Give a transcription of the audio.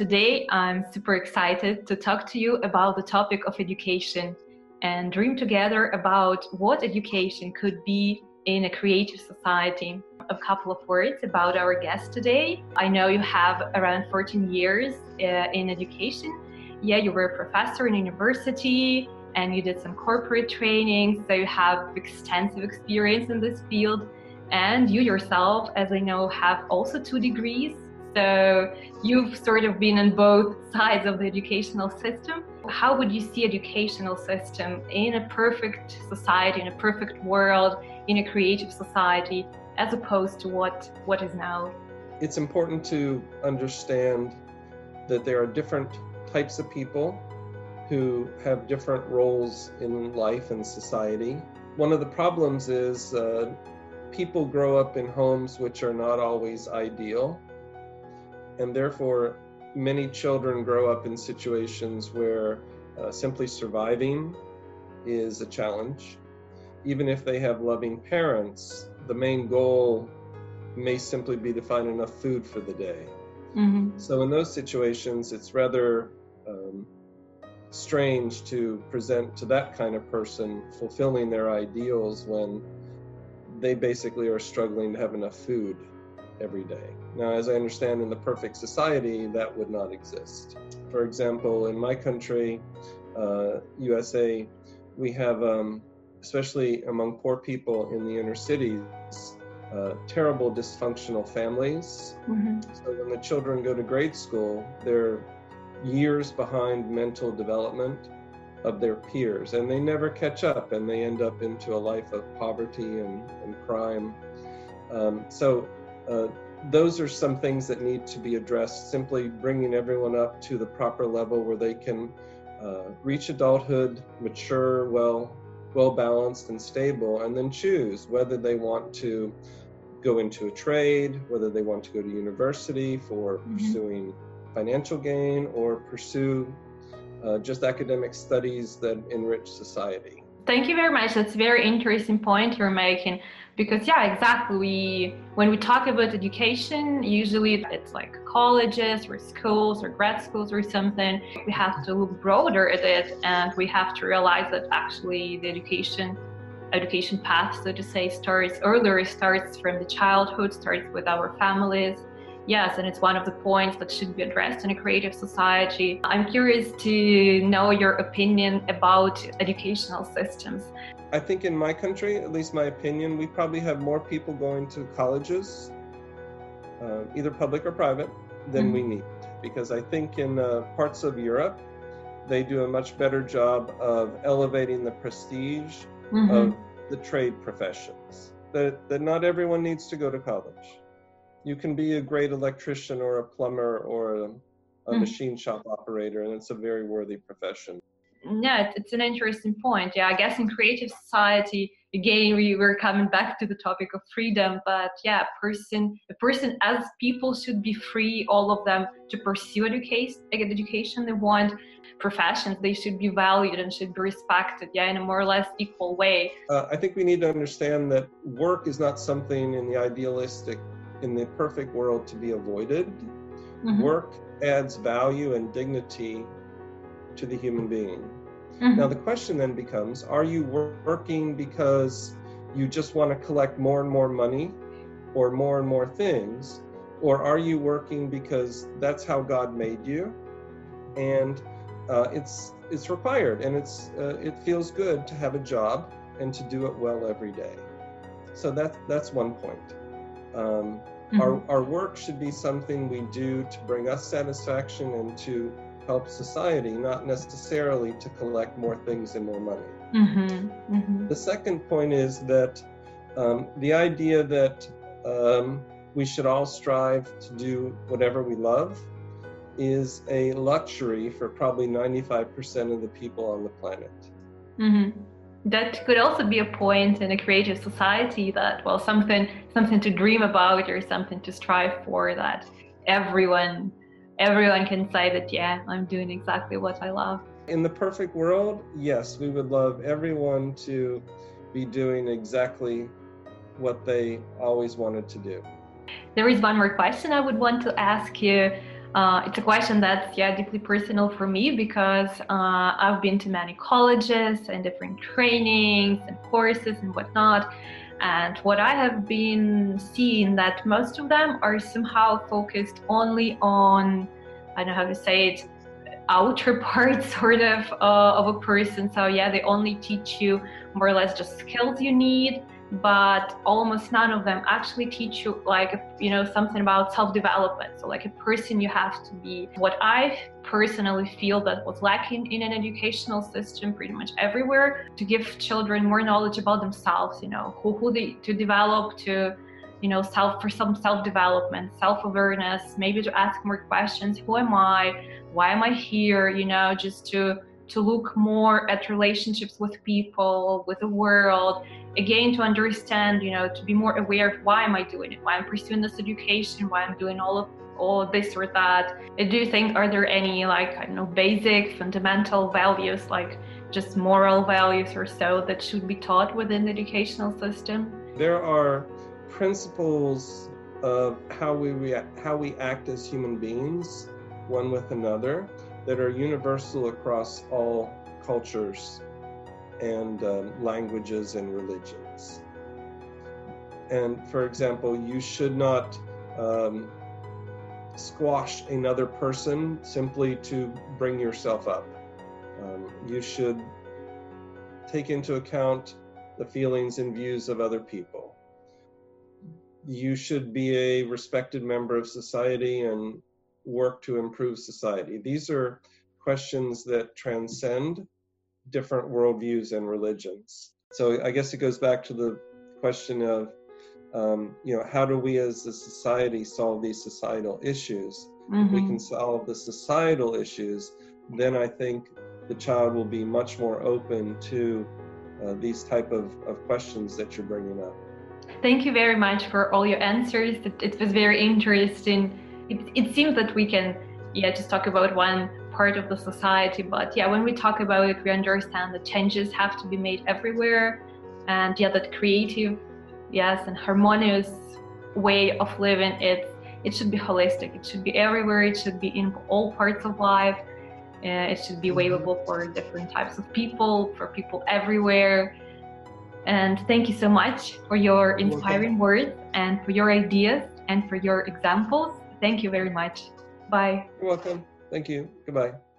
Today, I'm super excited to talk to you about the topic of education and dream together about what education could be in a creative society. A couple of words about our guest today. I know you have around 14 years uh, in education. Yeah, you were a professor in university and you did some corporate training, so you have extensive experience in this field. And you yourself, as I know, have also two degrees. So you've sort of been on both sides of the educational system. How would you see educational system in a perfect society, in a perfect world, in a creative society, as opposed to what, what is now? It's important to understand that there are different types of people who have different roles in life and society. One of the problems is uh, people grow up in homes which are not always ideal, and therefore, many children grow up in situations where uh, simply surviving is a challenge. Even if they have loving parents, the main goal may simply be to find enough food for the day. Mm-hmm. So, in those situations, it's rather um, strange to present to that kind of person fulfilling their ideals when they basically are struggling to have enough food every day. Now, as I understand, in the perfect society, that would not exist. For example, in my country, uh, USA, we have, um, especially among poor people in the inner cities, uh, terrible dysfunctional families. Mm-hmm. So when the children go to grade school, they're years behind mental development of their peers and they never catch up and they end up into a life of poverty and, and crime um, so uh, those are some things that need to be addressed simply bringing everyone up to the proper level where they can uh, reach adulthood mature well well balanced and stable and then choose whether they want to go into a trade whether they want to go to university for mm-hmm. pursuing financial gain or pursue uh, just academic studies that enrich society. Thank you very much. That's a very interesting point you're making because yeah, exactly. We when we talk about education, usually it's like colleges or schools or grad schools or something. We have to look broader at it and we have to realize that actually the education education path, so to say, starts earlier, starts from the childhood, starts with our families, Yes, and it's one of the points that should be addressed in a creative society. I'm curious to know your opinion about educational systems. I think in my country, at least my opinion, we probably have more people going to colleges, uh, either public or private, than mm-hmm. we need. Because I think in uh, parts of Europe, they do a much better job of elevating the prestige mm-hmm. of the trade professions. That, that not everyone needs to go to college you can be a great electrician or a plumber or a, a mm-hmm. machine shop operator, and it's a very worthy profession. Yeah, it's an interesting point. Yeah, I guess in creative society, again, we were coming back to the topic of freedom, but yeah, person, a person as people should be free, all of them, to pursue education, education they want, professions, they should be valued and should be respected, yeah, in a more or less equal way. Uh, I think we need to understand that work is not something in the idealistic in the perfect world to be avoided. Mm-hmm. Work adds value and dignity to the human being. Mm-hmm. Now, the question then becomes are you working because you just want to collect more and more money or more and more things? Or are you working because that's how God made you? And uh, it's it's required and it's uh, it feels good to have a job and to do it well every day. So that's that's one point. Um, mm-hmm. our, our work should be something we do to bring us satisfaction and to help society, not necessarily to collect more things and more money. Mm-hmm. Mm-hmm. The second point is that um, the idea that um, we should all strive to do whatever we love is a luxury for probably 95% of the people on the planet. Mm-hmm that could also be a point in a creative society that well something something to dream about or something to strive for that everyone everyone can say that yeah i'm doing exactly what i love. In the perfect world yes we would love everyone to be doing exactly what they always wanted to do. There is one more question i would want to ask you uh, it's a question that's yeah deeply personal for me because uh, I've been to many colleges and different trainings and courses and whatnot. And what I have been seeing that most of them are somehow focused only on I don't know how to say it outer part sort of uh, of a person. So yeah, they only teach you more or less just skills you need but almost none of them actually teach you like you know something about self-development. So like a person you have to be what i personally feel that was lacking in an educational system pretty much everywhere to give children more knowledge about themselves you know who, who they to develop to you know self for some self-development self-awareness maybe to ask more questions who am i? Why am i here? You know just to to look more at relationships with people, with the world, again to understand, you know, to be more aware of why am I doing it, why I'm pursuing this education, why I'm doing all of all of this or that. I do think are there any like I don't know basic fundamental values like just moral values or so that should be taught within the educational system? There are principles of how we react, how we act as human beings, one with another that are universal across all cultures and um, languages and religions. And for example, you should not um, squash another person simply to bring yourself up. Um, you should take into account the feelings and views of other people. You should be a respected member of society and work to improve society? These are questions that transcend different worldviews and religions. So I guess it goes back to the question of, um, you know, how do we as a society solve these societal issues? Mm-hmm. we can solve the societal issues, then I think the child will be much more open to uh, these type of, of questions that you're bringing up. Thank you very much for all your answers. It, it was very interesting it, it seems that we can yeah just talk about one part of the society but yeah when we talk about it we understand that changes have to be made everywhere and yeah that creative yes and harmonious way of living it it should be holistic it should be everywhere it should be in all parts of life uh, it should be mm-hmm. available for different types of people for people everywhere and thank you so much for your inspiring words and for your ideas and for your examples Thank you very much. Bye. You're welcome. Thank you. Goodbye.